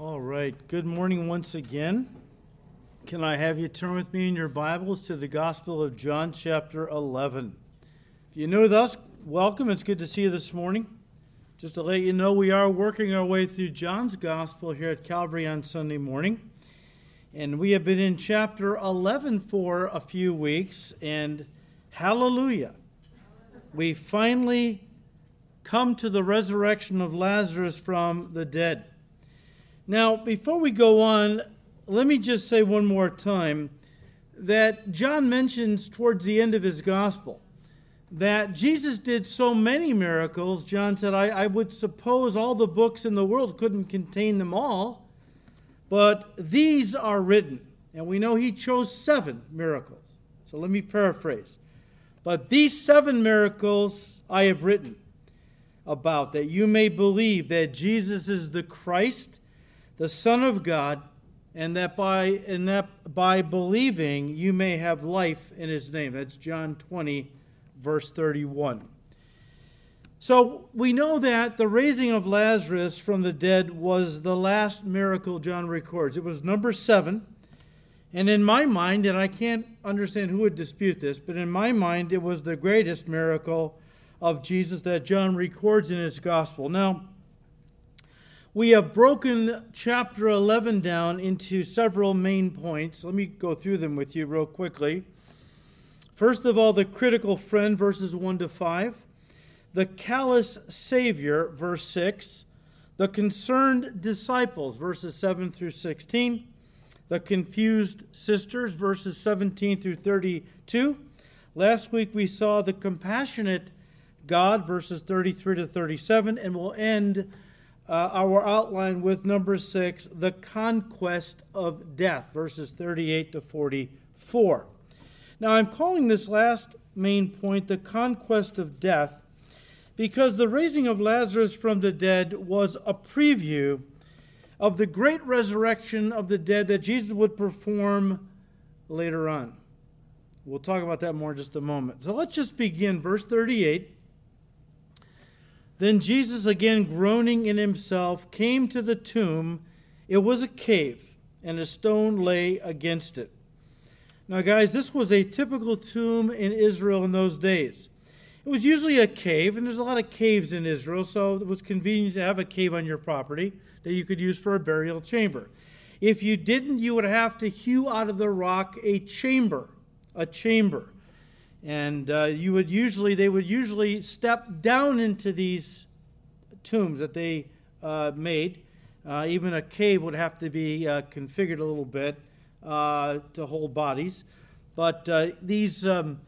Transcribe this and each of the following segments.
All right. Good morning once again. Can I have you turn with me in your Bibles to the Gospel of John, chapter 11? If you're new with us, welcome. It's good to see you this morning. Just to let you know, we are working our way through John's Gospel here at Calvary on Sunday morning. And we have been in chapter 11 for a few weeks, and hallelujah. We finally come to the resurrection of Lazarus from the dead. Now, before we go on, let me just say one more time that John mentions towards the end of his gospel that Jesus did so many miracles. John said, I, I would suppose all the books in the world couldn't contain them all, but these are written. And we know he chose seven miracles. So let me paraphrase. But these seven miracles I have written about, that you may believe that Jesus is the Christ the Son of God, and that by and that by believing you may have life in his name. That's John 20, verse 31. So we know that the raising of Lazarus from the dead was the last miracle John records. It was number seven. And in my mind, and I can't understand who would dispute this, but in my mind, it was the greatest miracle of Jesus that John records in his gospel. Now, we have broken chapter 11 down into several main points. Let me go through them with you real quickly. First of all, the critical friend, verses 1 to 5. The callous Savior, verse 6. The concerned disciples, verses 7 through 16. The confused sisters, verses 17 through 32. Last week we saw the compassionate God, verses 33 to 37, and we'll end uh, our outline with number six, the conquest of death, verses 38 to 44. Now, I'm calling this last main point the conquest of death because the raising of Lazarus from the dead was a preview of the great resurrection of the dead that Jesus would perform later on. We'll talk about that more in just a moment. So let's just begin. Verse 38 then Jesus, again groaning in himself, came to the tomb. It was a cave, and a stone lay against it. Now, guys, this was a typical tomb in Israel in those days. It was usually a cave, and there's a lot of caves in Israel, so it was convenient to have a cave on your property that you could use for a burial chamber. If you didn't, you would have to hew out of the rock a chamber, a chamber and uh, you would usually they would usually step down into these tombs that they uh, made. Uh, even a cave would have to be uh, configured a little bit uh, to hold bodies, but uh, these um,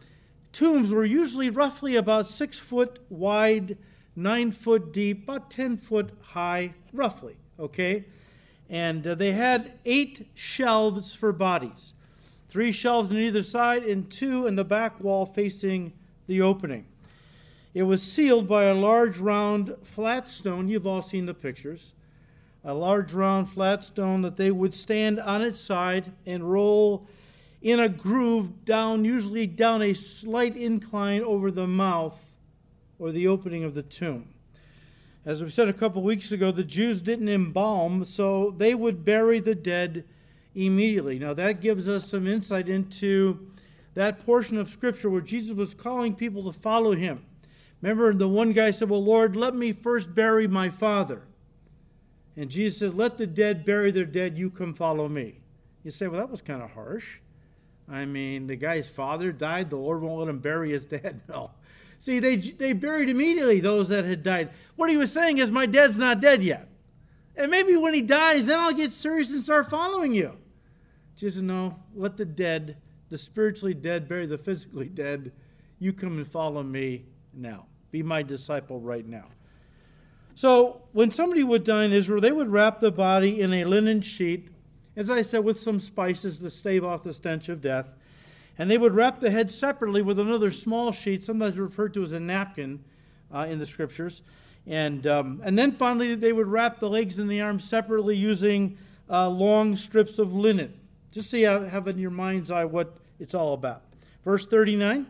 tombs were usually roughly about six foot wide, nine foot deep, about ten foot high, roughly. Okay, and they had eight shelves for bodies three shelves on either side, and two in the back wall facing the opening. It was sealed by a large round flat stone. You've all seen the pictures. A large round flat stone that they would stand on its side and roll in a groove down, usually down a slight incline over the mouth or the opening of the tomb. As we said a couple weeks ago, the Jews didn't embalm, so they would bury the dead immediately. Now, that gives us some insight into that portion of Scripture where Jesus was calling people to follow him. Remember, the one guy said, Well, Lord, let me first bury my father. And Jesus said, Let the dead bury their dead, you come follow me. You say, Well, that was kind of harsh. I mean, the guy's father died, the Lord won't let him bury his dad. No. See, they, they buried immediately those that had died. What he was saying is, My dad's not dead yet. And maybe when he dies, then I'll get serious and start following you. Jesus, no, let the dead, the spiritually dead, bury the physically dead. You come and follow me now. Be my disciple right now. So, when somebody would die in Israel, they would wrap the body in a linen sheet, as I said, with some spices to stave off the stench of death. And they would wrap the head separately with another small sheet, sometimes referred to as a napkin uh, in the scriptures. And, um, and then finally, they would wrap the legs and the arms separately using uh, long strips of linen. Just so you have in your mind's eye what it's all about. Verse 39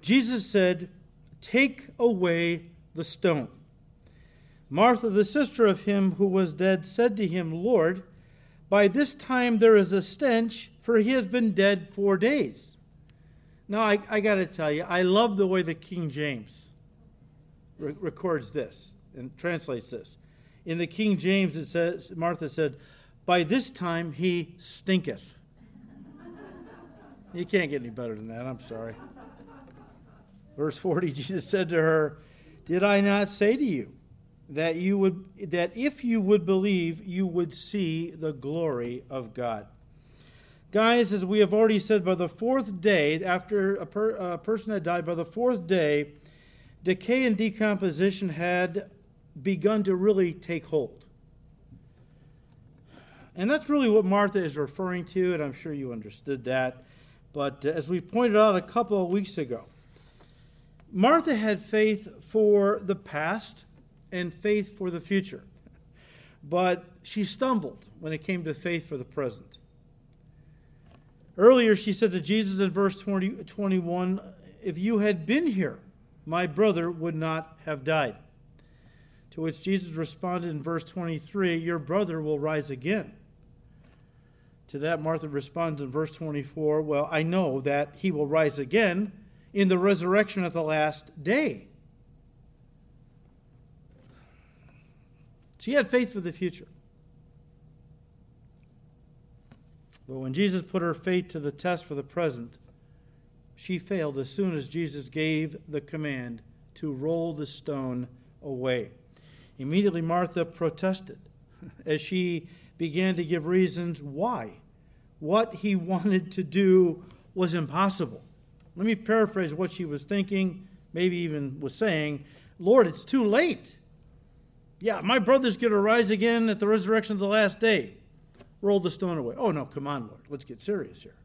Jesus said, Take away the stone. Martha, the sister of him who was dead, said to him, Lord, by this time there is a stench, for he has been dead four days. Now, I, I got to tell you, I love the way the King James re- records this and translates this. In the King James, it says, Martha said, By this time he stinketh. you can't get any better than that. I'm sorry. Verse 40, Jesus said to her, Did I not say to you that you would that if you would believe, you would see the glory of God? Guys, as we have already said, by the fourth day, after a, per, a person had died, by the fourth day, decay and decomposition had begun to really take hold. And that's really what Martha is referring to, and I'm sure you understood that. But uh, as we pointed out a couple of weeks ago, Martha had faith for the past and faith for the future. But she stumbled when it came to faith for the present. Earlier, she said to Jesus in verse 20, 21 If you had been here, my brother would not have died. To which Jesus responded in verse 23 Your brother will rise again. To that, Martha responds in verse 24 Well, I know that he will rise again in the resurrection at the last day. She had faith for the future. But when Jesus put her faith to the test for the present, she failed as soon as Jesus gave the command to roll the stone away. Immediately, Martha protested as she began to give reasons why. What he wanted to do was impossible. Let me paraphrase what she was thinking, maybe even was saying Lord, it's too late. Yeah, my brother's going to rise again at the resurrection of the last day. Roll the stone away. Oh, no, come on, Lord. Let's get serious here.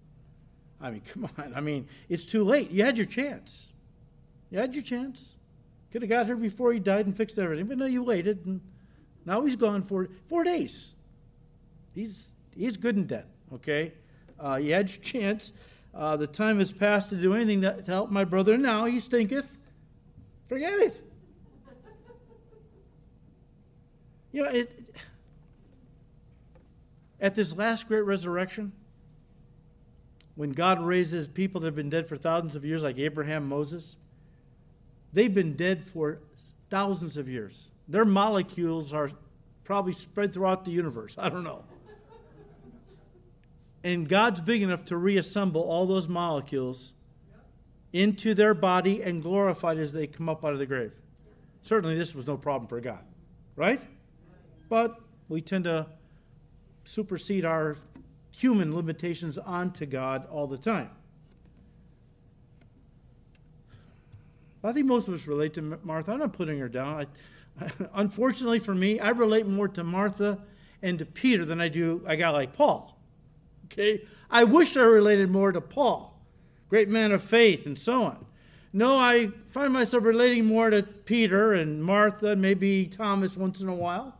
I mean, come on. I mean, it's too late. You had your chance. You had your chance. Could have got here before he died and fixed everything. But no, you waited, and now he's gone for four days. He's, he's good and dead, okay? Uh, you had your chance. Uh, the time has passed to do anything to, to help my brother. Now he stinketh. Forget it. You know, it, at this last great resurrection, when God raises people that have been dead for thousands of years, like Abraham, Moses, they've been dead for thousands of years. Their molecules are probably spread throughout the universe. I don't know. And God's big enough to reassemble all those molecules into their body and glorified as they come up out of the grave. Certainly, this was no problem for God, right? But we tend to supersede our human limitations onto God all the time. I think most of us relate to Martha. I'm not putting her down. I, unfortunately for me, I relate more to Martha and to Peter than I do a guy like Paul. Okay? I wish I related more to Paul, great man of faith, and so on. No, I find myself relating more to Peter and Martha, maybe Thomas once in a while.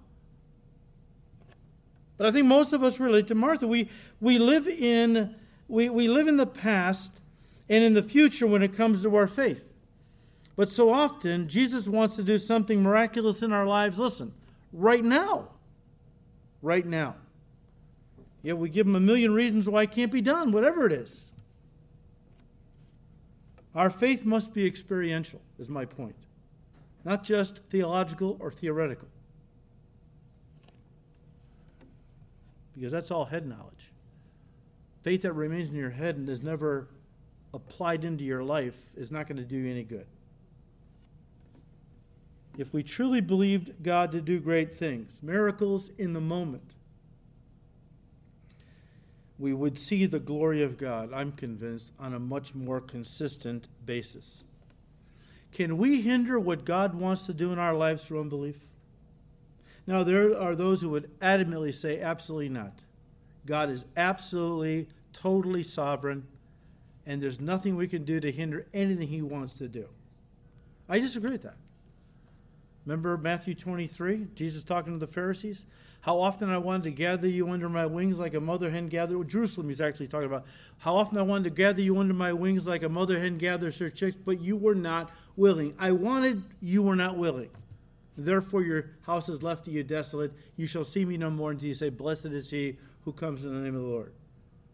But I think most of us relate to Martha. We, we, live in, we, we live in the past and in the future when it comes to our faith. But so often, Jesus wants to do something miraculous in our lives. Listen, right now. Right now. Yet we give them a million reasons why it can't be done, whatever it is. Our faith must be experiential, is my point, not just theological or theoretical. Because that's all head knowledge. Faith that remains in your head and is never applied into your life is not going to do you any good. If we truly believed God to do great things, miracles in the moment, we would see the glory of God, I'm convinced, on a much more consistent basis. Can we hinder what God wants to do in our lives through unbelief? Now, there are those who would adamantly say, absolutely not. God is absolutely, totally sovereign, and there's nothing we can do to hinder anything He wants to do. I disagree with that. Remember Matthew 23? Jesus talking to the Pharisees? How often I wanted to gather you under my wings like a mother hen gathers. Jerusalem, he's actually talking about. How often I wanted to gather you under my wings like a mother hen gathers her chicks, but you were not willing. I wanted, you were not willing. Therefore your house is left to you desolate. You shall see me no more until you say, Blessed is he who comes in the name of the Lord.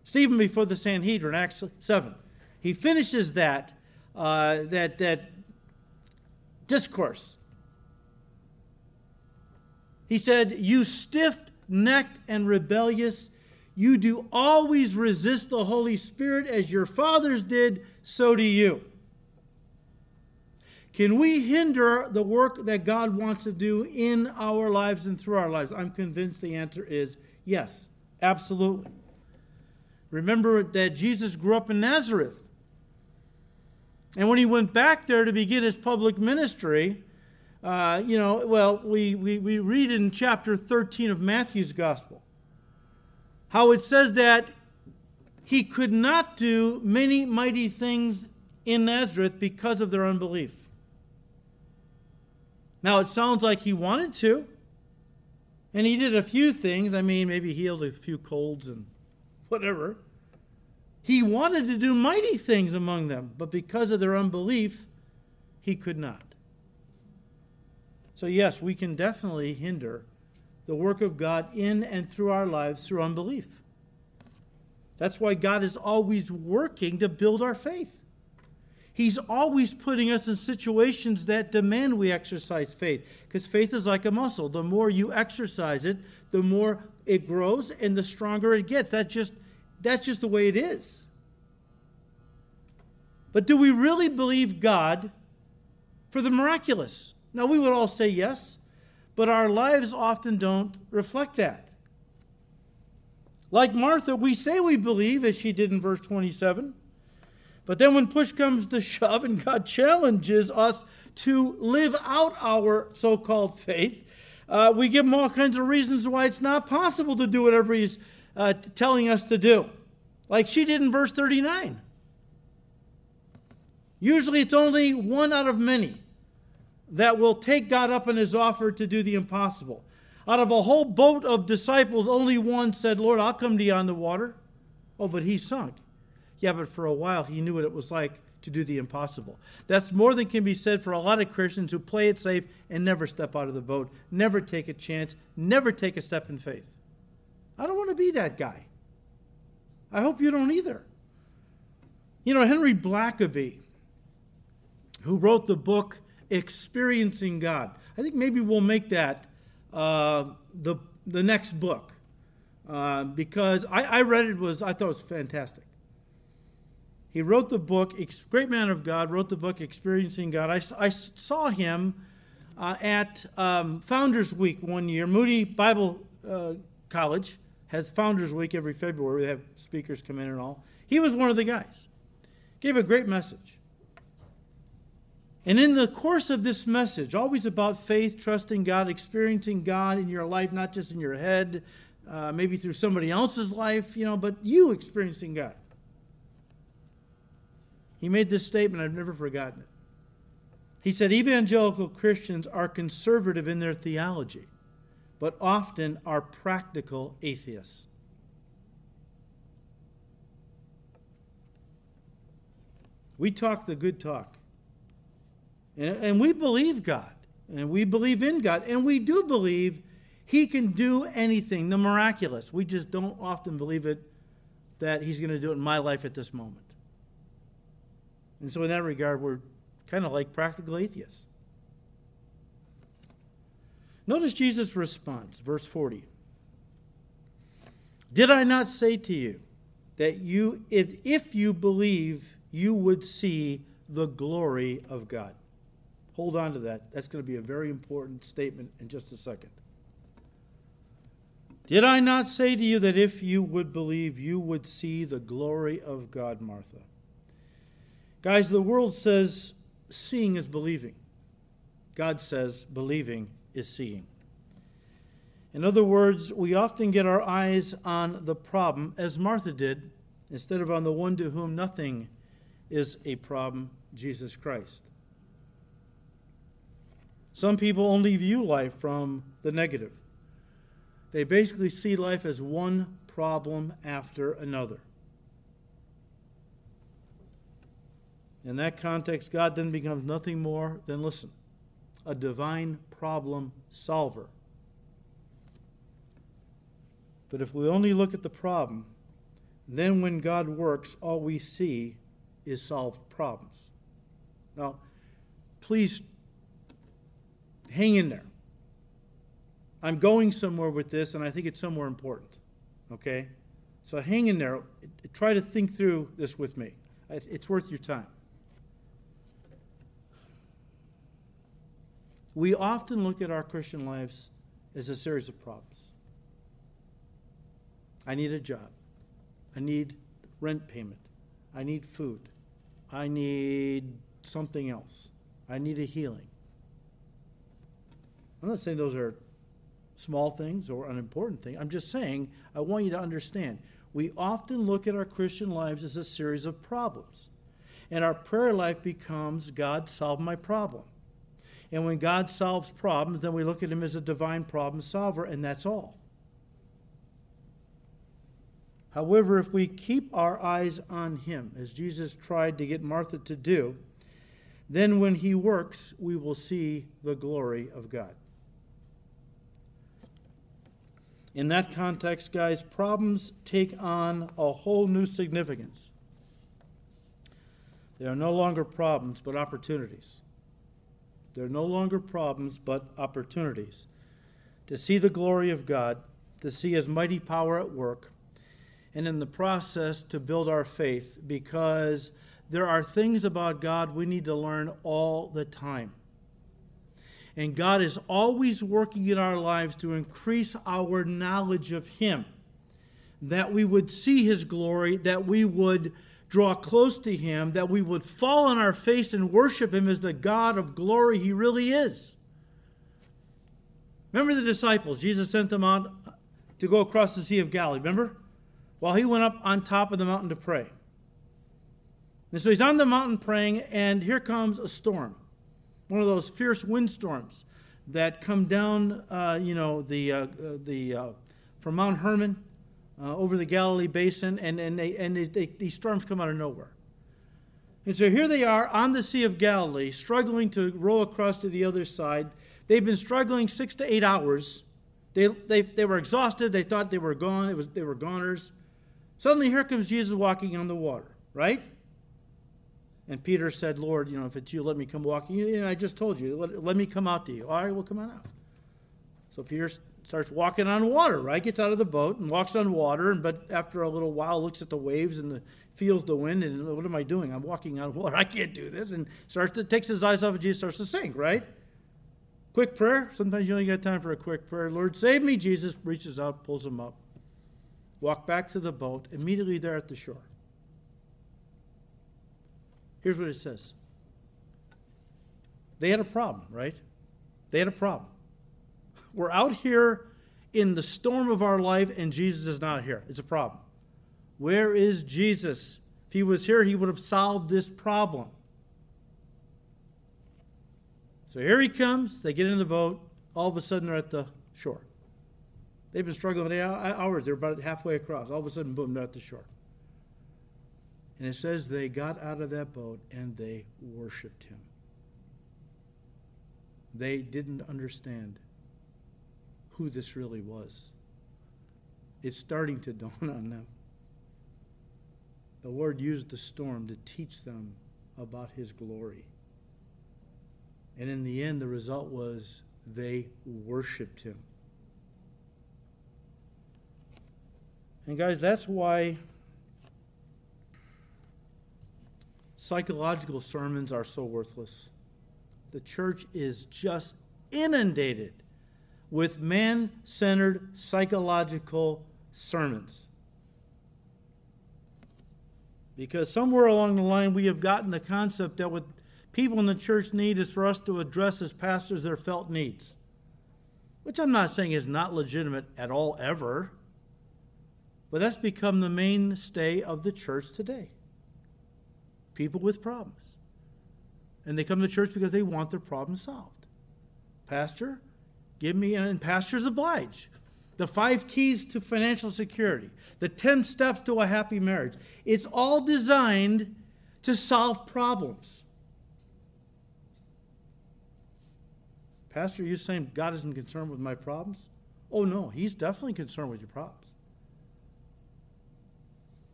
Stephen before the Sanhedrin, Acts 7. He finishes that, uh, that, that discourse. He said, You stiff necked and rebellious, you do always resist the Holy Spirit as your fathers did, so do you. Can we hinder the work that God wants to do in our lives and through our lives? I'm convinced the answer is yes, absolutely. Remember that Jesus grew up in Nazareth. And when he went back there to begin his public ministry, uh, you know, well, we, we, we read in chapter 13 of Matthew's gospel how it says that he could not do many mighty things in Nazareth because of their unbelief. Now, it sounds like he wanted to, and he did a few things. I mean, maybe healed a few colds and whatever. He wanted to do mighty things among them, but because of their unbelief, he could not. So, yes, we can definitely hinder the work of God in and through our lives through unbelief. That's why God is always working to build our faith. He's always putting us in situations that demand we exercise faith. Because faith is like a muscle. The more you exercise it, the more it grows and the stronger it gets. That just, that's just the way it is. But do we really believe God for the miraculous? Now, we would all say yes, but our lives often don't reflect that. Like Martha, we say we believe, as she did in verse 27. But then when push comes to shove and God challenges us to live out our so called faith, uh, we give him all kinds of reasons why it's not possible to do whatever he's uh, telling us to do. Like she did in verse 39. Usually it's only one out of many that will take God up in his offer to do the impossible. Out of a whole boat of disciples, only one said, Lord, I'll come to you on the water. Oh, but he sunk. Yeah, but for a while he knew what it was like to do the impossible. That's more than can be said for a lot of Christians who play it safe and never step out of the boat, never take a chance, never take a step in faith. I don't want to be that guy. I hope you don't either. You know, Henry Blackaby, who wrote the book Experiencing God, I think maybe we'll make that uh, the, the next book. Uh, because I, I read it was I thought it was fantastic. He wrote the book, great man of God, wrote the book Experiencing God. I, I saw him uh, at um, Founders Week one year. Moody Bible uh, College has Founders Week every February. They have speakers come in and all. He was one of the guys. Gave a great message. And in the course of this message, always about faith, trusting God, experiencing God in your life, not just in your head, uh, maybe through somebody else's life, you know, but you experiencing God. He made this statement, I've never forgotten it. He said, Evangelical Christians are conservative in their theology, but often are practical atheists. We talk the good talk. And, and, we believe God. And we believe in God. And we do believe He can do anything, the miraculous. We just don't often believe it that He's going to do it in my life at this moment. And so, in that regard, we're kind of like practical atheists. Notice Jesus' response, verse 40. Did I not say to you that you, if, if you believe, you would see the glory of God? Hold on to that. That's going to be a very important statement in just a second. Did I not say to you that if you would believe, you would see the glory of God, Martha? Guys, the world says seeing is believing. God says believing is seeing. In other words, we often get our eyes on the problem, as Martha did, instead of on the one to whom nothing is a problem, Jesus Christ. Some people only view life from the negative. They basically see life as one problem after another. In that context, God then becomes nothing more than listen, a divine problem solver. But if we only look at the problem, then when God works, all we see is solved problems. Now, please hang in there. I'm going somewhere with this, and I think it's somewhere important. Okay? So hang in there. Try to think through this with me. It's worth your time. We often look at our Christian lives as a series of problems. I need a job. I need rent payment. I need food. I need something else. I need a healing. I'm not saying those are small things or unimportant things. I'm just saying I want you to understand. We often look at our Christian lives as a series of problems. And our prayer life becomes God, solve my problem. And when God solves problems, then we look at him as a divine problem solver, and that's all. However, if we keep our eyes on him, as Jesus tried to get Martha to do, then when he works, we will see the glory of God. In that context, guys, problems take on a whole new significance. They are no longer problems, but opportunities. They're no longer problems, but opportunities. To see the glory of God, to see His mighty power at work, and in the process to build our faith because there are things about God we need to learn all the time. And God is always working in our lives to increase our knowledge of Him, that we would see His glory, that we would draw close to Him, that we would fall on our face and worship Him as the God of glory He really is. Remember the disciples? Jesus sent them out to go across the Sea of Galilee. Remember? while he went up on top of the mountain to pray. And so he's on the mountain praying, and here comes a storm, one of those fierce windstorms that come down, uh, you know, the, uh, the, uh, from Mount Hermon uh, over the Galilee basin, and, and, they, and they, they, these storms come out of nowhere. And so here they are on the Sea of Galilee, struggling to row across to the other side. They've been struggling six to eight hours. They, they, they were exhausted. They thought they were gone. It was, they were goners. Suddenly, here comes Jesus walking on the water, right? And Peter said, Lord, you know, if it's you, let me come walking. And I just told you, let, let me come out to you. All right, we'll come on out. So Peter starts walking on water, right? Gets out of the boat and walks on water, and but after a little while looks at the waves and the, feels the wind and what am I doing? I'm walking on water. I can't do this. And starts to takes his eyes off of Jesus, starts to sink, right? Quick prayer. Sometimes you only got time for a quick prayer. Lord, save me. Jesus reaches out, pulls him up walk back to the boat, immediately there at the shore. Here's what it says they had a problem, right? They had a problem. We're out here in the storm of our life, and Jesus is not here. It's a problem. Where is Jesus? If he was here, he would have solved this problem. So here he comes. They get in the boat. All of a sudden, they're at the shore. They've been struggling for hours. They're about halfway across. All of a sudden, boom, they're at the shore. And it says they got out of that boat and they worshiped him. They didn't understand who this really was. It's starting to dawn on them. The Lord used the storm to teach them about his glory. And in the end, the result was they worshiped him. And guys, that's why psychological sermons are so worthless. The church is just inundated with man centered psychological sermons. Because somewhere along the line, we have gotten the concept that what people in the church need is for us to address as pastors their felt needs, which I'm not saying is not legitimate at all, ever. But that's become the mainstay of the church today. People with problems. And they come to church because they want their problem solved. Pastor, give me, and pastors oblige. The five keys to financial security, the 10 steps to a happy marriage. It's all designed to solve problems. Pastor, are you saying God isn't concerned with my problems? Oh, no, He's definitely concerned with your problems.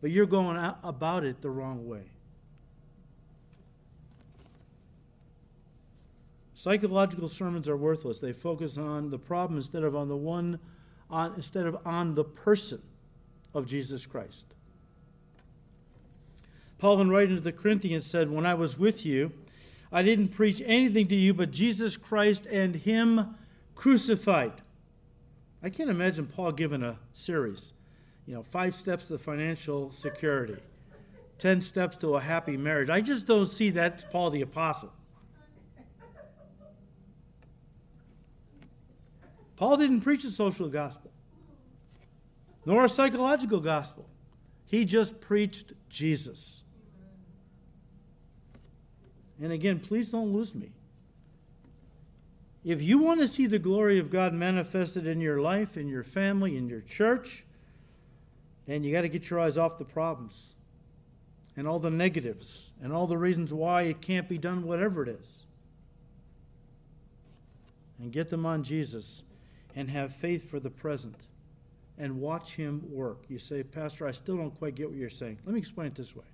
But you're going about it the wrong way. Psychological sermons are worthless. They focus on the problem instead of on the one on instead of on the person of Jesus Christ. Paul, in writing to the Corinthians, said, When I was with you, I didn't preach anything to you but Jesus Christ and Him crucified. I can't imagine Paul giving a series. You know, five steps to financial security, 10 steps to a happy marriage. I just don't see that's Paul the Apostle. Paul didn't preach a social gospel, nor a psychological gospel. He just preached Jesus. And again, please don't lose me. If you want to see the glory of God manifested in your life, in your family, in your church, then you got to get your eyes off the problems and all the negatives and all the reasons why it can't be done, whatever it is. And get them on Jesus and have faith for the present and watch Him work. You say, Pastor, I still don't quite get what you're saying. Let me explain it this way.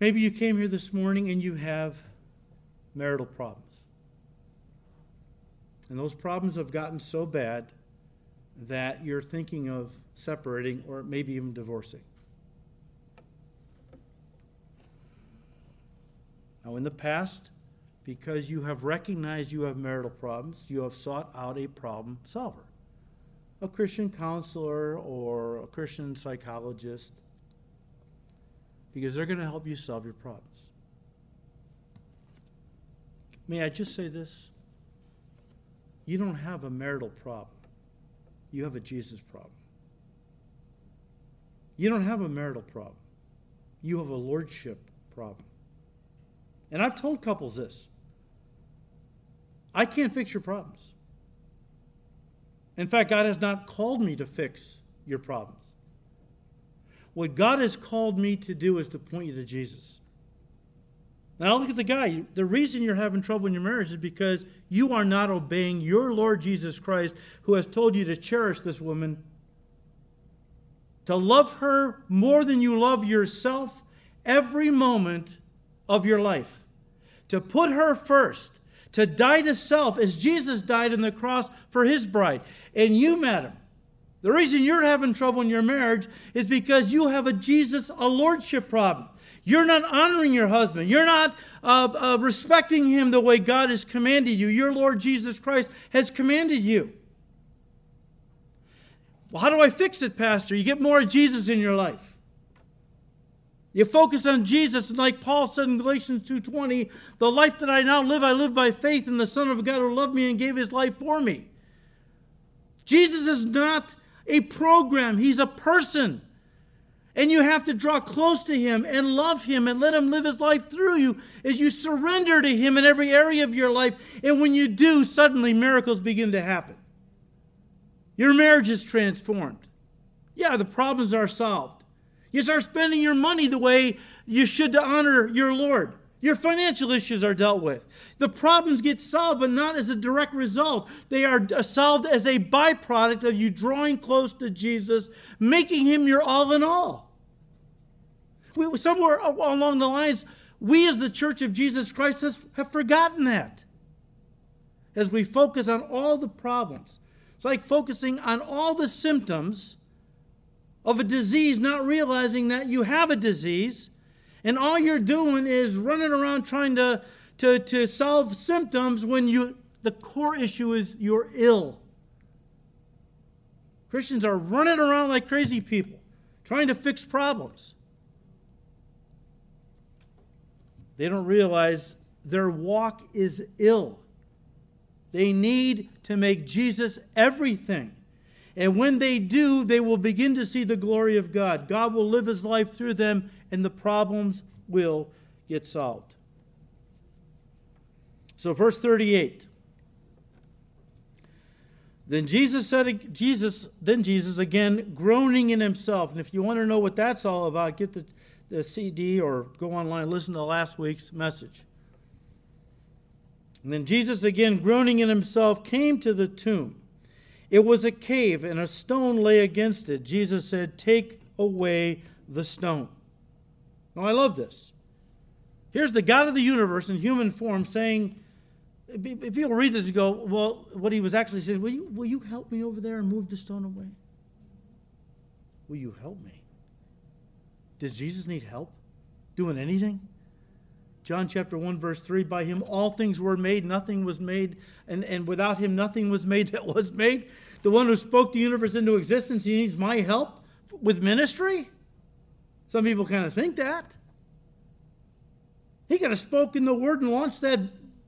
Maybe you came here this morning and you have marital problems. And those problems have gotten so bad that you're thinking of separating or maybe even divorcing. Now, in the past, because you have recognized you have marital problems, you have sought out a problem solver a Christian counselor or a Christian psychologist because they're going to help you solve your problems. May I just say this? You don't have a marital problem, you have a Jesus problem. You don't have a marital problem, you have a lordship problem. And I've told couples this I can't fix your problems. In fact, God has not called me to fix your problems. What God has called me to do is to point you to Jesus. Now, look at the guy. The reason you're having trouble in your marriage is because you are not obeying your Lord Jesus Christ, who has told you to cherish this woman, to love her more than you love yourself every moment of your life, to put her first, to die to self as Jesus died on the cross for his bride. And you, madam, the reason you're having trouble in your marriage is because you have a Jesus, a lordship problem. You're not honoring your husband. You're not uh, uh, respecting him the way God has commanded you. Your Lord Jesus Christ has commanded you. Well, how do I fix it, Pastor? You get more of Jesus in your life. You focus on Jesus, and like Paul said in Galatians 2:20, the life that I now live, I live by faith in the Son of God who loved me and gave his life for me. Jesus is not a program, he's a person. And you have to draw close to him and love him and let him live his life through you as you surrender to him in every area of your life. And when you do, suddenly miracles begin to happen. Your marriage is transformed. Yeah, the problems are solved. You start spending your money the way you should to honor your Lord. Your financial issues are dealt with. The problems get solved, but not as a direct result. They are solved as a byproduct of you drawing close to Jesus, making him your all in all. We, somewhere along the lines, we as the Church of Jesus Christ have forgotten that. As we focus on all the problems, it's like focusing on all the symptoms of a disease, not realizing that you have a disease, and all you're doing is running around trying to, to, to solve symptoms when you the core issue is you're ill. Christians are running around like crazy people, trying to fix problems. They don't realize their walk is ill. They need to make Jesus everything. And when they do, they will begin to see the glory of God. God will live his life through them, and the problems will get solved. So, verse 38. Then Jesus said, Jesus, then Jesus again groaning in himself. And if you want to know what that's all about, get the, the CD or go online, listen to last week's message. And then Jesus, again groaning in himself, came to the tomb. It was a cave, and a stone lay against it. Jesus said, Take away the stone. Now, I love this. Here's the God of the universe in human form saying, People read this and go, Well, what he was actually saying, Will you, will you help me over there and move the stone away? Will you help me? Does Jesus need help doing anything? John chapter 1, verse 3 By him all things were made, nothing was made, and, and without him nothing was made that was made. The one who spoke the universe into existence, he needs my help with ministry? Some people kind of think that. He could have spoken the word and launched that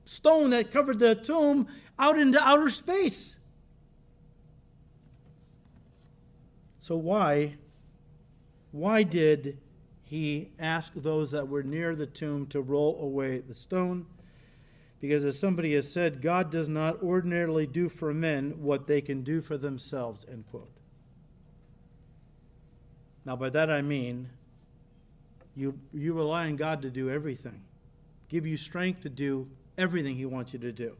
stone that covered the tomb out into outer space. So why why did he ask those that were near the tomb to roll away the stone. Because as somebody has said, God does not ordinarily do for men what they can do for themselves, end quote. Now, by that I mean, you, you rely on God to do everything, give you strength to do everything He wants you to do.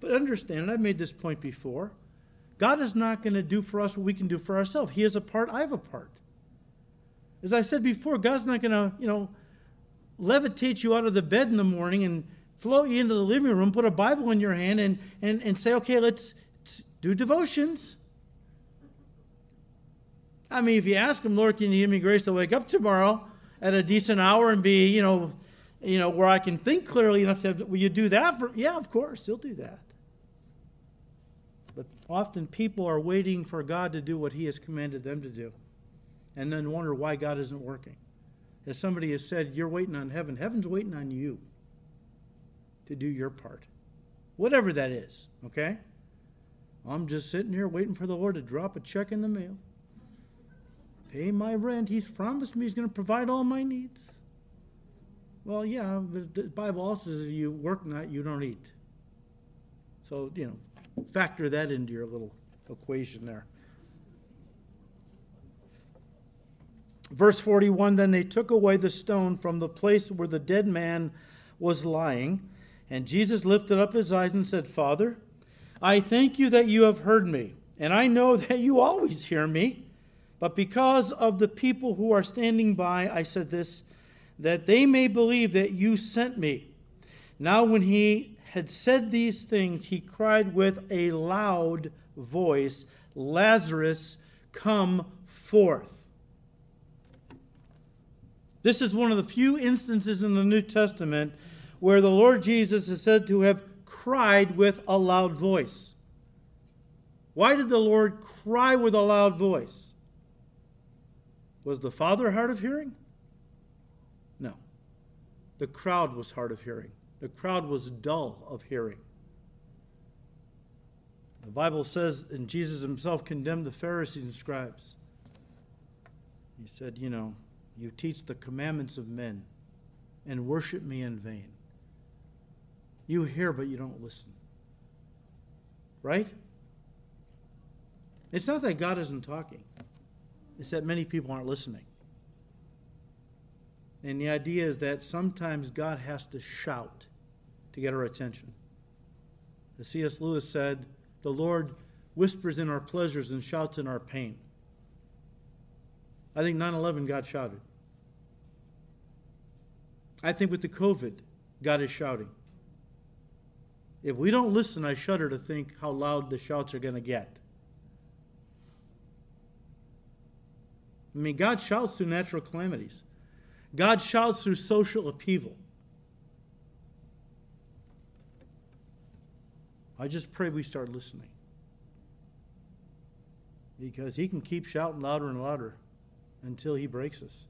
But understand, and I've made this point before, God is not going to do for us what we can do for ourselves. He has a part, I have a part. As I said before, God's not going to, you know, levitate you out of the bed in the morning and float you into the living room, put a Bible in your hand, and, and, and say, okay, let's do devotions. I mean, if you ask him, Lord, can you give me grace to wake up tomorrow at a decent hour and be, you know, you know, where I can think clearly enough to, will you do that? For, yeah, of course, he'll do that. But often people are waiting for God to do what he has commanded them to do and then wonder why God isn't working. As somebody has said, you're waiting on heaven. Heaven's waiting on you to do your part, whatever that is, okay? I'm just sitting here waiting for the Lord to drop a check in the mail, pay my rent. He's promised me He's going to provide all my needs. Well, yeah, but the Bible also says if you work not, you don't eat. So, you know, factor that into your little equation there. Verse 41 Then they took away the stone from the place where the dead man was lying. And Jesus lifted up his eyes and said, Father, I thank you that you have heard me, and I know that you always hear me. But because of the people who are standing by, I said this, that they may believe that you sent me. Now, when he had said these things, he cried with a loud voice, Lazarus, come forth. This is one of the few instances in the New Testament where the Lord Jesus is said to have cried with a loud voice. Why did the Lord cry with a loud voice? Was the Father hard of hearing? No. The crowd was hard of hearing. The crowd was dull of hearing. The Bible says, and Jesus himself condemned the Pharisees and scribes. He said, You know, you teach the commandments of men and worship me in vain. You hear, but you don't listen. Right? It's not that God isn't talking, it's that many people aren't listening. And the idea is that sometimes God has to shout to get our attention. As C.S. Lewis said, the Lord whispers in our pleasures and shouts in our pain. I think 9 11, God shouted. I think with the COVID, God is shouting. If we don't listen, I shudder to think how loud the shouts are going to get. I mean, God shouts through natural calamities, God shouts through social upheaval. I just pray we start listening. Because He can keep shouting louder and louder until He breaks us,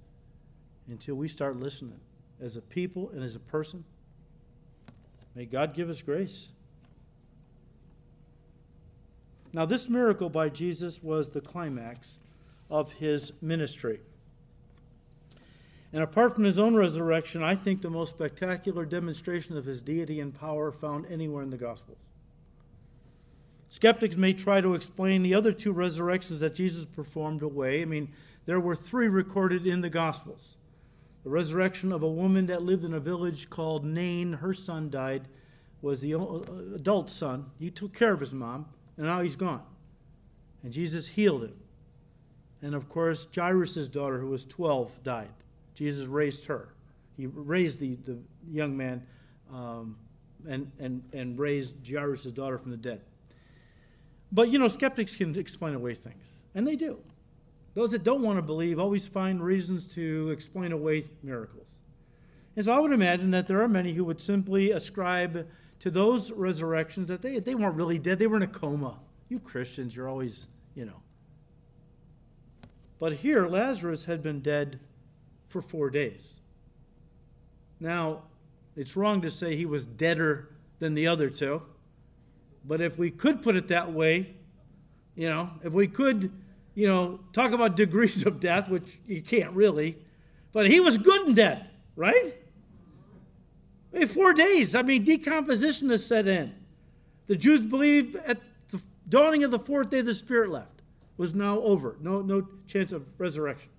until we start listening as a people and as a person. May God give us grace. Now, this miracle by Jesus was the climax of his ministry. And apart from his own resurrection, I think the most spectacular demonstration of his deity and power found anywhere in the Gospels. Skeptics may try to explain the other two resurrections that Jesus performed away. I mean, there were three recorded in the Gospels the resurrection of a woman that lived in a village called Nain. Her son died was the adult son. He took care of his mom, and now he's gone. And Jesus healed him. And of course, Jairus' daughter, who was 12, died. Jesus raised her. He raised the, the young man um, and, and, and raised Jairus' daughter from the dead. But, you know, skeptics can explain away things, and they do. Those that don't want to believe always find reasons to explain away miracles. And so I would imagine that there are many who would simply ascribe to those resurrections that they, they weren't really dead, they were in a coma. You Christians, you're always, you know. But here, Lazarus had been dead for four days. Now, it's wrong to say he was deader than the other two. But if we could put it that way, you know, if we could, you know, talk about degrees of death, which you can't really, but he was good and dead, right? In four days, I mean, decomposition has set in. The Jews believed at the dawning of the fourth day the Spirit left. Was now over. No, no chance of resurrection.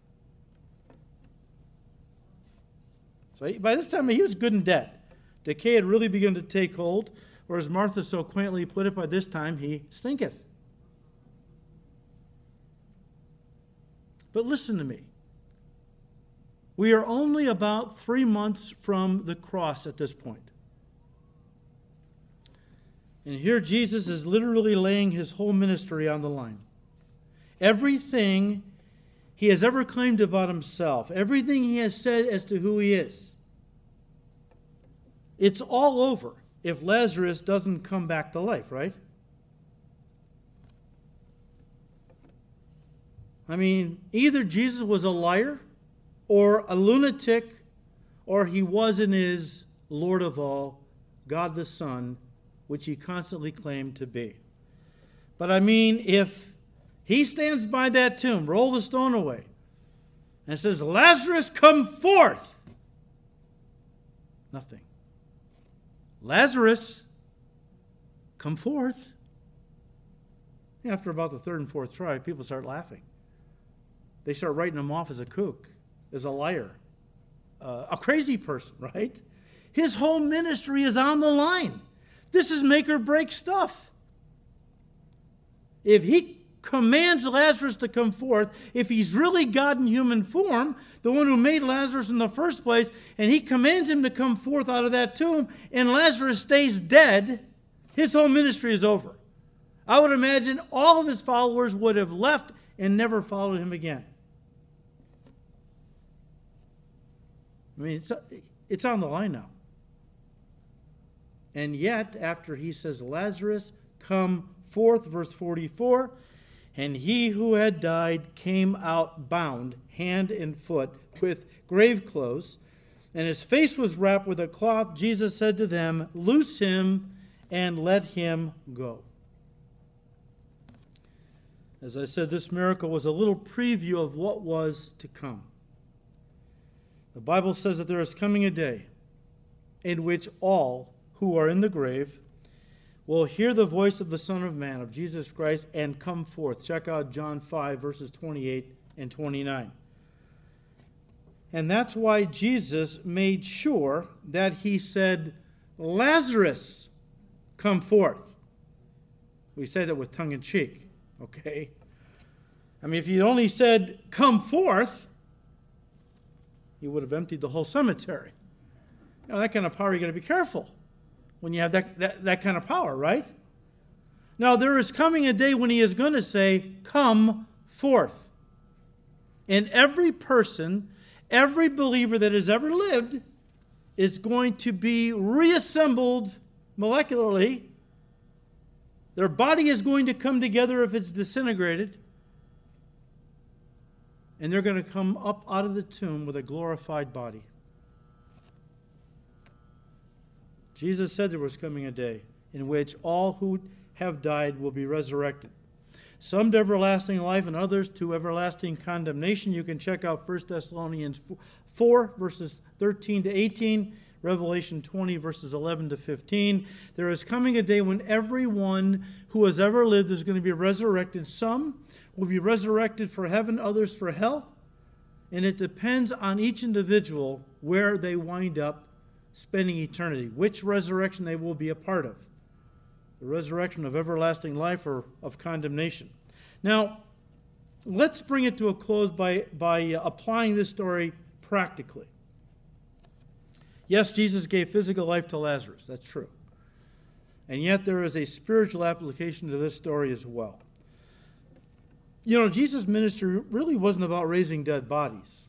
So by this time, he was good and dead. Decay had really begun to take hold, or as Martha so quaintly put it, by this time he stinketh. But listen to me. We are only about three months from the cross at this point. And here Jesus is literally laying his whole ministry on the line. Everything he has ever claimed about himself, everything he has said as to who he is, it's all over if Lazarus doesn't come back to life, right? I mean, either Jesus was a liar or a lunatic or he was and is Lord of all, God the Son, which he constantly claimed to be. But I mean, if he stands by that tomb, roll the stone away, and says, Lazarus, come forth. Nothing. Lazarus, come forth. After about the third and fourth try, people start laughing. They start writing him off as a kook, as a liar, uh, a crazy person, right? His whole ministry is on the line. This is make or break stuff. If he commands Lazarus to come forth, if he's really God in human form, the one who made Lazarus in the first place, and he commands him to come forth out of that tomb, and Lazarus stays dead, his whole ministry is over. I would imagine all of his followers would have left and never followed him again. I mean, it's, it's on the line now. And yet, after he says, Lazarus, come forth, verse 44, and he who had died came out bound, hand and foot, with grave clothes, and his face was wrapped with a cloth. Jesus said to them, Loose him and let him go. As I said, this miracle was a little preview of what was to come. The Bible says that there is coming a day in which all who are in the grave will hear the voice of the Son of Man, of Jesus Christ, and come forth. Check out John 5, verses 28 and 29. And that's why Jesus made sure that he said, Lazarus, come forth. We say that with tongue in cheek, okay? I mean, if he'd only said, come forth, he would have emptied the whole cemetery. You know, that kind of power, you got to be careful when you have that, that, that kind of power, right? Now, there is coming a day when he is going to say, Come forth. And every person, every believer that has ever lived, is going to be reassembled molecularly. Their body is going to come together if it's disintegrated. And they're going to come up out of the tomb with a glorified body. Jesus said there was coming a day in which all who have died will be resurrected. Some to everlasting life and others to everlasting condemnation. You can check out 1 Thessalonians 4, verses 13 to 18, Revelation 20, verses 11 to 15. There is coming a day when everyone who has ever lived is going to be resurrected. Some will be resurrected for heaven, others for hell. And it depends on each individual where they wind up spending eternity, which resurrection they will be a part of the resurrection of everlasting life or of condemnation. Now, let's bring it to a close by, by applying this story practically. Yes, Jesus gave physical life to Lazarus. That's true. And yet, there is a spiritual application to this story as well. You know, Jesus' ministry really wasn't about raising dead bodies,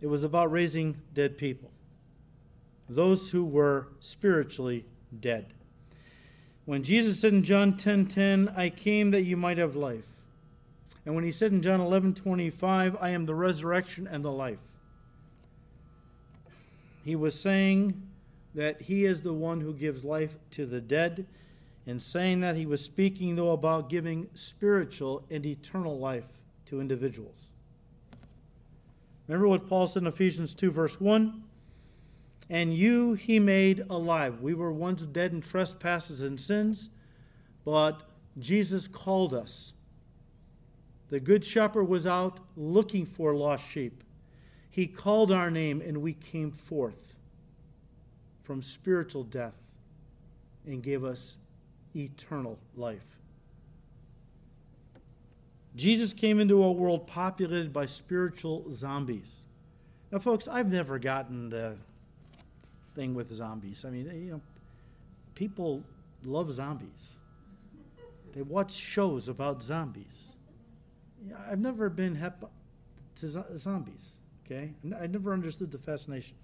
it was about raising dead people, those who were spiritually dead. When Jesus said in John 10:10, 10, 10, "I came that you might have life," and when he said in John 11:25, "I am the resurrection and the life," he was saying that he is the one who gives life to the dead. In saying that, he was speaking, though, about giving spiritual and eternal life to individuals. Remember what Paul said in Ephesians 2, verse 1? and you he made alive. We were once dead in trespasses and sins, but Jesus called us. The Good Shepherd was out looking for lost sheep. He called our name, and we came forth from spiritual death and gave us eternal life. Jesus came into a world populated by spiritual zombies. Now, folks, I've never gotten the thing with zombies. I mean, you know, people love zombies. They watch shows about zombies. I've never been hep to zombies. Okay, I never understood the fascination.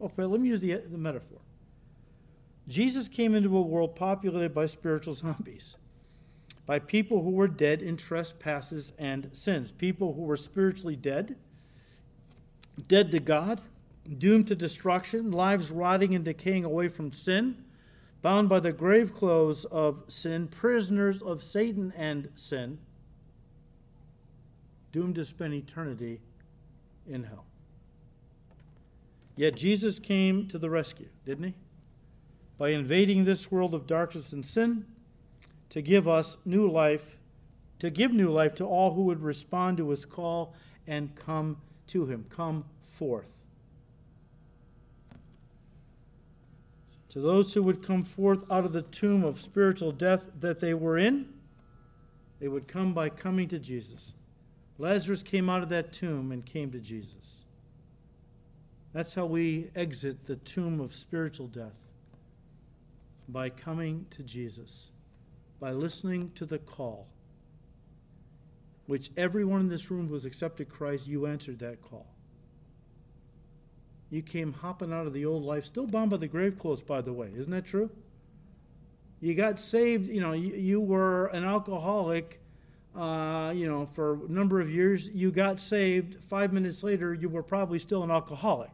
Oh, okay, let me use the, the metaphor. Jesus came into a world populated by spiritual zombies, by people who were dead in trespasses and sins, people who were spiritually dead, dead to God, doomed to destruction, lives rotting and decaying away from sin, bound by the grave clothes of sin, prisoners of Satan and sin, doomed to spend eternity in hell. Yet Jesus came to the rescue, didn't he? By invading this world of darkness and sin to give us new life, to give new life to all who would respond to his call and come to him, come forth. to those who would come forth out of the tomb of spiritual death that they were in, they would come by coming to Jesus. Lazarus came out of that tomb and came to Jesus. That's how we exit the tomb of spiritual death by coming to Jesus, by listening to the call, which everyone in this room who has accepted Christ, you answered that call. You came hopping out of the old life, still bound by the grave clothes, by the way. Isn't that true? You got saved, you know, you, you were an alcoholic, uh, you know, for a number of years. You got saved. Five minutes later, you were probably still an alcoholic.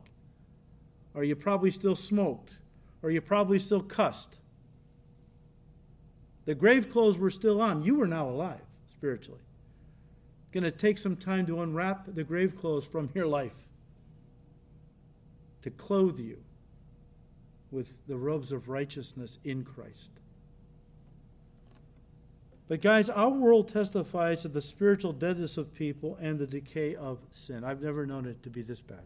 Or you probably still smoked. Or you probably still cussed. The grave clothes were still on. You were now alive spiritually. It's going to take some time to unwrap the grave clothes from your life to clothe you with the robes of righteousness in Christ. But, guys, our world testifies to the spiritual deadness of people and the decay of sin. I've never known it to be this bad.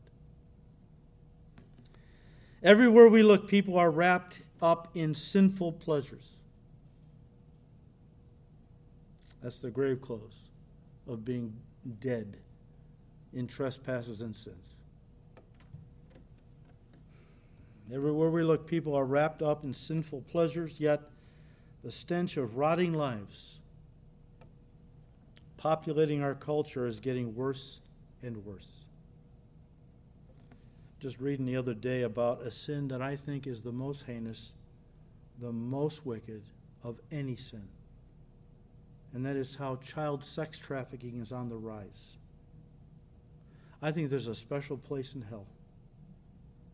Everywhere we look, people are wrapped up in sinful pleasures. That's the grave clothes of being dead in trespasses and sins. Everywhere we look, people are wrapped up in sinful pleasures, yet the stench of rotting lives populating our culture is getting worse and worse. Just reading the other day about a sin that I think is the most heinous, the most wicked of any sin. And that is how child sex trafficking is on the rise. I think there's a special place in hell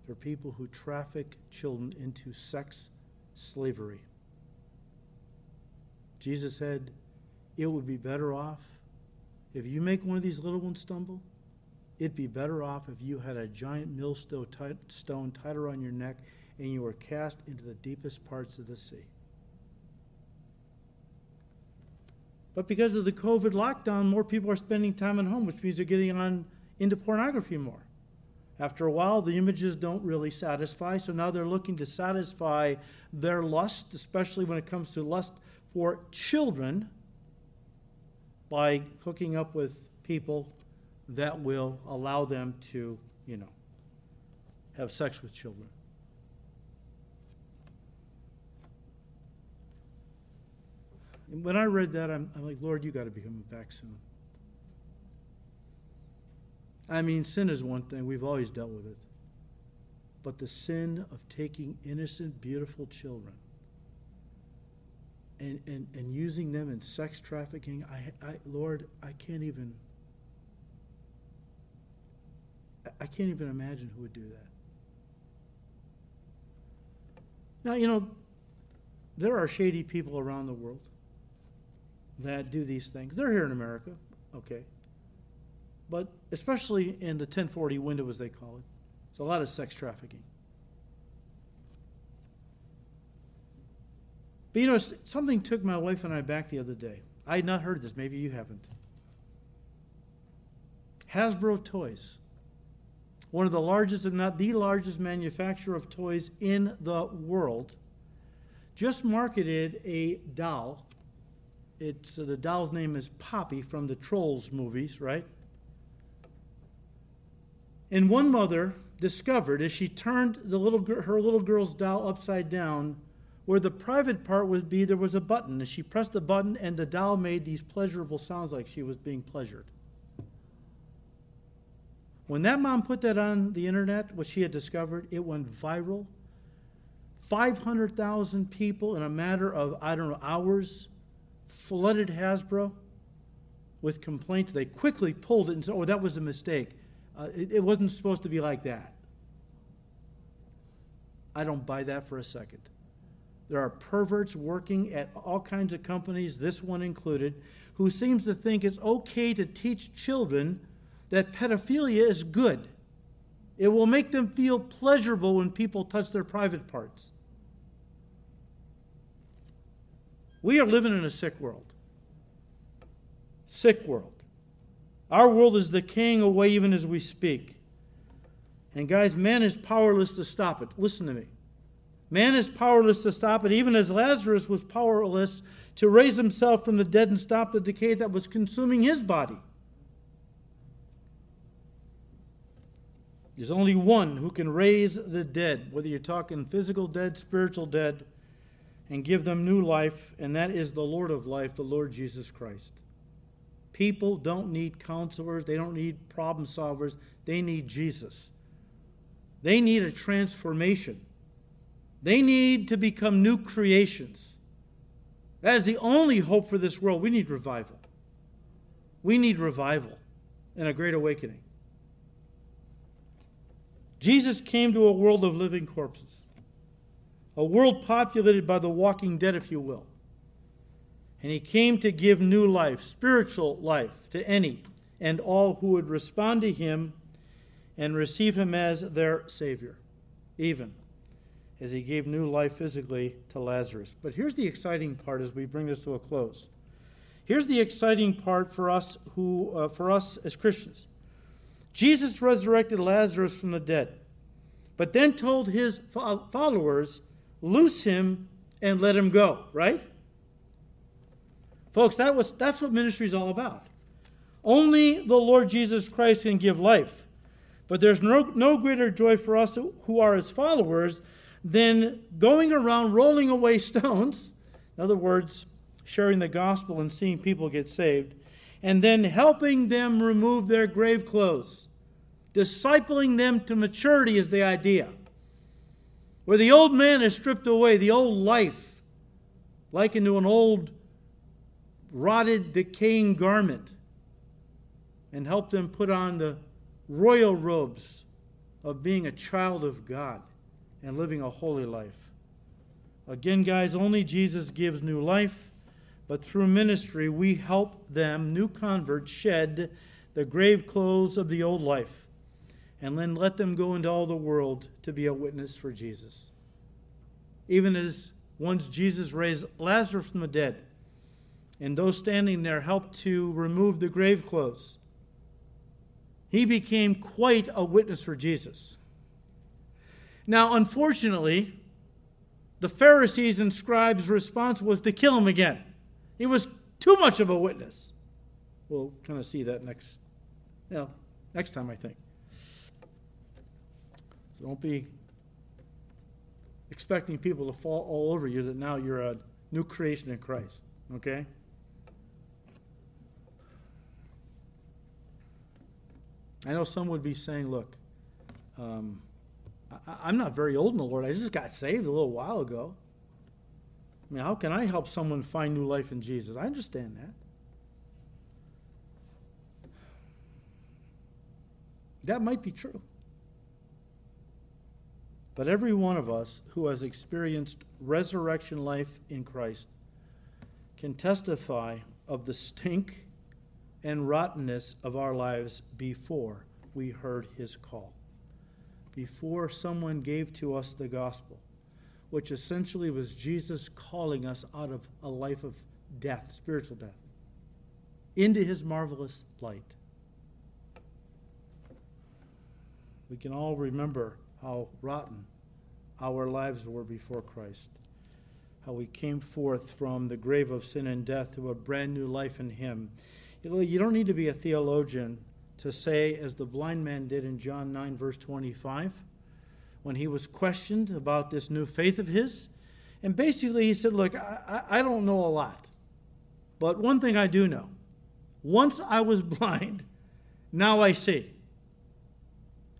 for people who traffic children into sex slavery. Jesus said, It would be better off if you make one of these little ones stumble, it'd be better off if you had a giant millstone stone tied around your neck and you were cast into the deepest parts of the sea. But because of the COVID lockdown, more people are spending time at home, which means they're getting on into pornography more. After a while, the images don't really satisfy, so now they're looking to satisfy their lust, especially when it comes to lust for children, by hooking up with people that will allow them to, you know, have sex with children. And when I read that, I'm, I'm like, Lord, you got to be coming back soon. I mean, sin is one thing, we've always dealt with it. But the sin of taking innocent, beautiful children and, and, and using them in sex trafficking, I, I, Lord, I can't even. I can't even imagine who would do that. Now, you know, there are shady people around the world that do these things. They're here in America, okay. But especially in the 1040 window, as they call it, it's a lot of sex trafficking. But you know, something took my wife and I back the other day. I had not heard this. Maybe you haven't. Hasbro Toys, one of the largest, if not the largest manufacturer of toys in the world, just marketed a doll it's uh, the doll's name is Poppy from the Trolls movies, right? And one mother discovered as she turned the little her little girl's doll upside down, where the private part would be, there was a button. And she pressed the button, and the doll made these pleasurable sounds like she was being pleasured. When that mom put that on the internet, what she had discovered, it went viral. 500,000 people in a matter of, I don't know, hours flooded Hasbro with complaints. They quickly pulled it and said, oh, that was a mistake. Uh, it, it wasn't supposed to be like that. I don't buy that for a second. There are perverts working at all kinds of companies, this one included, who seems to think it's okay to teach children that pedophilia is good. It will make them feel pleasurable when people touch their private parts. We are living in a sick world. Sick world. Our world is decaying away even as we speak. And guys, man is powerless to stop it. Listen to me. Man is powerless to stop it, even as Lazarus was powerless to raise himself from the dead and stop the decay that was consuming his body. There's only one who can raise the dead, whether you're talking physical dead, spiritual dead and give them new life, and that is the Lord of life, the Lord Jesus Christ. People don't need counselors, they don't need problem solvers, they need Jesus. They need a transformation. They need to become new creations. That is the only hope for this world. We need revival. We need revival and a great awakening. Jesus came to a world of living corpses a world populated by the walking dead, if you will. And he came to give new life, spiritual life, to any and all who would respond to him and receive him as their Savior, even as he gave new life physically to Lazarus. But here's the exciting part as we bring this to a close. Here's the exciting part for us who uh, for us as Christians. Jesus resurrected Lazarus from the dead, but then told his followers loose him and let him go, right? Folks, that was, that's what ministry is all about. Only the Lord Jesus Christ can give life. But there's no, no greater joy for us who are his followers than going around rolling away stones, in other words, sharing the gospel and seeing people get saved, and then helping them remove their grave clothes. Discipling them to maturity is the idea where the old man is stripped away, the old life, likened to an old, rotted, decaying garment, and help them put on the royal robes of being a child of God and living a holy life. Again, guys, only Jesus gives new life, but through ministry, we help them, new converts, shed the grave clothes of the old life and then let them go into all the world to be a witness for Jesus. Even as once Jesus raised Lazarus from the dead, and those standing there helped to remove the grave clothes. he became quite a witness for Jesus. Now, unfortunately, the Pharisees and scribes' response was to kill him again. He was too much of a witness. We'll kind of see that next, you know, next time, I think. So don't be expecting people to fall all over you that now you're a new creation in Christ. Okay? I know some would be saying, look, um, I, am not very old in the Lord. I just got saved a little while ago. I mean, how can I help someone find new life in Jesus? I understand that. That might be true. But every one of us who has experienced resurrection life in Christ can testify of the stink and rottenness of our lives before we heard his call, before someone gave to us the gospel, which essentially was Jesus calling us out of a life of death, spiritual death, into his marvelous light. We can all remember how rotten our lives were before Christ, how we came forth from the grave of sin and death to a brand new life in Him. You don't need to be a theologian to say, as the blind man did in John 9, verse 25, when he was questioned about this new faith of his. And basically, he said, Look, I, I don't know a lot, but one thing I do know once I was blind, now I see.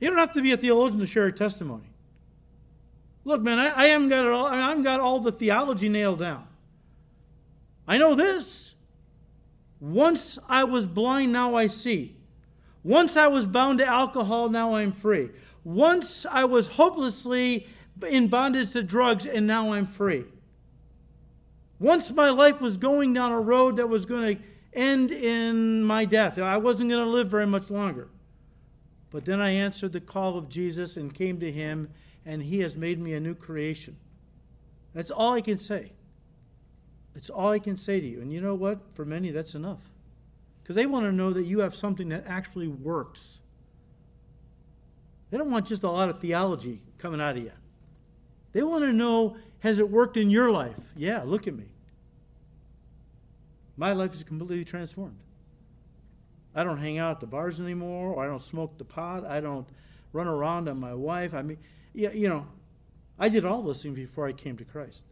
You don't have to be a theologian to share a testimony. Look, man, I, I haven't got it all. I haven't got all the theology nailed down. I know this. Once I was blind, now I see. Once I was bound to alcohol, now I'm free. Once I was hopelessly in bondage to drugs, and now I'm free. Once my life was going down a road that was going to end in my death. I wasn't going to live very much longer. But then I answered the call of Jesus and came to him, and he has made me a new creation. That's all I can say. It's all I can say to you. And you know what? For many, that's enough. Because they want to know that you have something that actually works. They don't want just a lot of theology coming out of you. They want to know has it worked in your life? Yeah, look at me. My life is completely transformed. I don't hang out at the bars anymore, or I don't smoke the pot. I don't run around on my wife. I mean, yeah, you know, I did all those things before I came to Christ.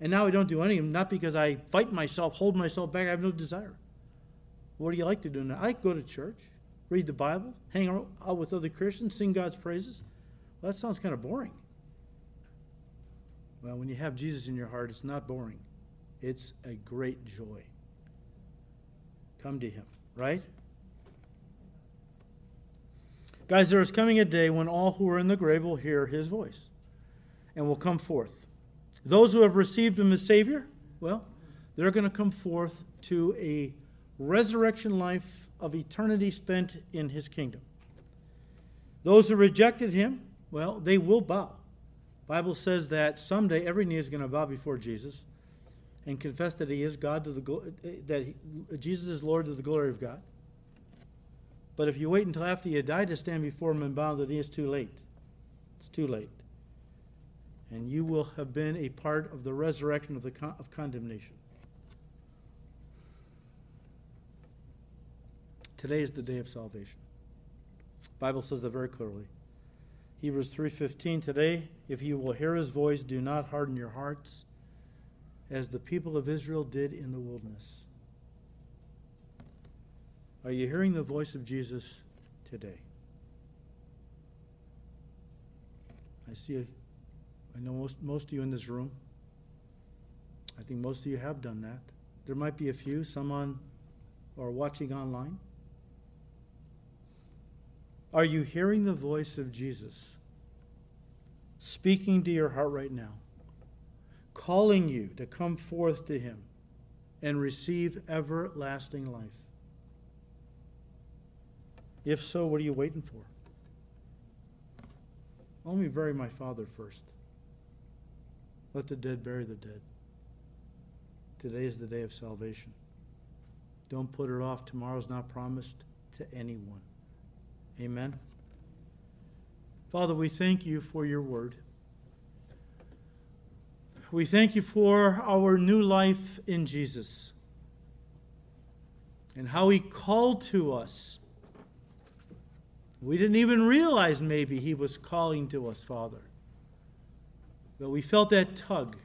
And now I don't do any of them, not because I fight myself, hold myself back. I have no desire. What do you like to do now? I go to church, read the Bible, hang out with other Christians, sing God's praises. Well, that sounds kind of boring. Well, when you have Jesus in your heart, it's not boring. It's a great joy. Come to Him, right? Guys, there is coming a day when all who are in the grave will hear his voice and will come forth. Those who have received him as Savior, well, they're going to come forth to a resurrection life of eternity spent in his kingdom. Those who rejected him, well, they will bow. Bible says that someday every knee is going to bow before Jesus and confess that he is God to the that he, Jesus is Lord to the glory of God. But if you wait until after you die to stand before him and bow the knee, it's too late. It's too late. And you will have been a part of the resurrection of, the of condemnation. Today is the day of salvation. The Bible says that very clearly. Hebrews 3:15 today if you will hear his voice do not harden your hearts as the people of Israel did in the wilderness. Are you hearing the voice of Jesus today? I see, I know most, most of you in this room. I think most of you have done that. There might be a few, some on or watching online. Are you hearing the voice of Jesus speaking to your heart right now, calling you to come forth to Him and receive everlasting life? If so, what are you waiting for? Let me bury my father first. Let the dead bury the dead. Today is the day of salvation. Don't put it off. Tomorrow's not promised to anyone. Amen. Father, we thank you for your word. We thank you for our new life in Jesus and how he called to us. We didn't even realize maybe he was calling to us, Father. But we felt that tug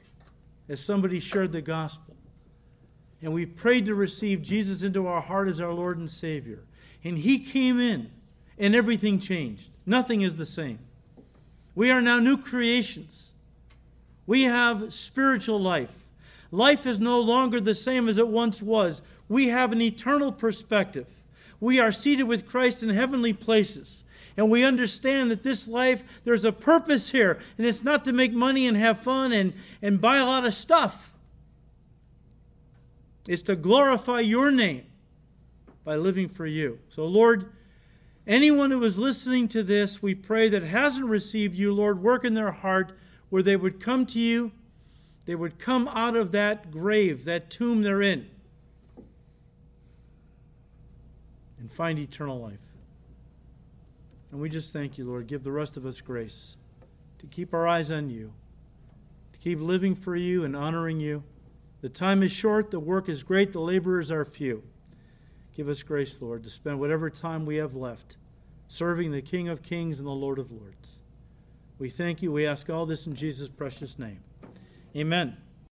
as somebody shared the gospel. And we prayed to receive Jesus into our heart as our Lord and Savior. And he came in, and everything changed. Nothing is the same. We are now new creations. We have spiritual life. Life is no longer the same as it once was. We have an eternal perspective. We are seated with Christ in heavenly places. And we understand that this life, there's a purpose here. And it's not to make money and have fun and, and buy a lot of stuff, it's to glorify your name by living for you. So, Lord, anyone who is listening to this, we pray that hasn't received you, Lord, work in their heart where they would come to you, they would come out of that grave, that tomb they're in, and find eternal life. And we just thank you, Lord. Give the rest of us grace to keep our eyes on you, to keep living for you and honoring you. The time is short, the work is great, the laborers are few. Give us grace, Lord, to spend whatever time we have left serving the King of Kings and the Lord of Lords. We thank you. We ask all this in Jesus' precious name. Amen.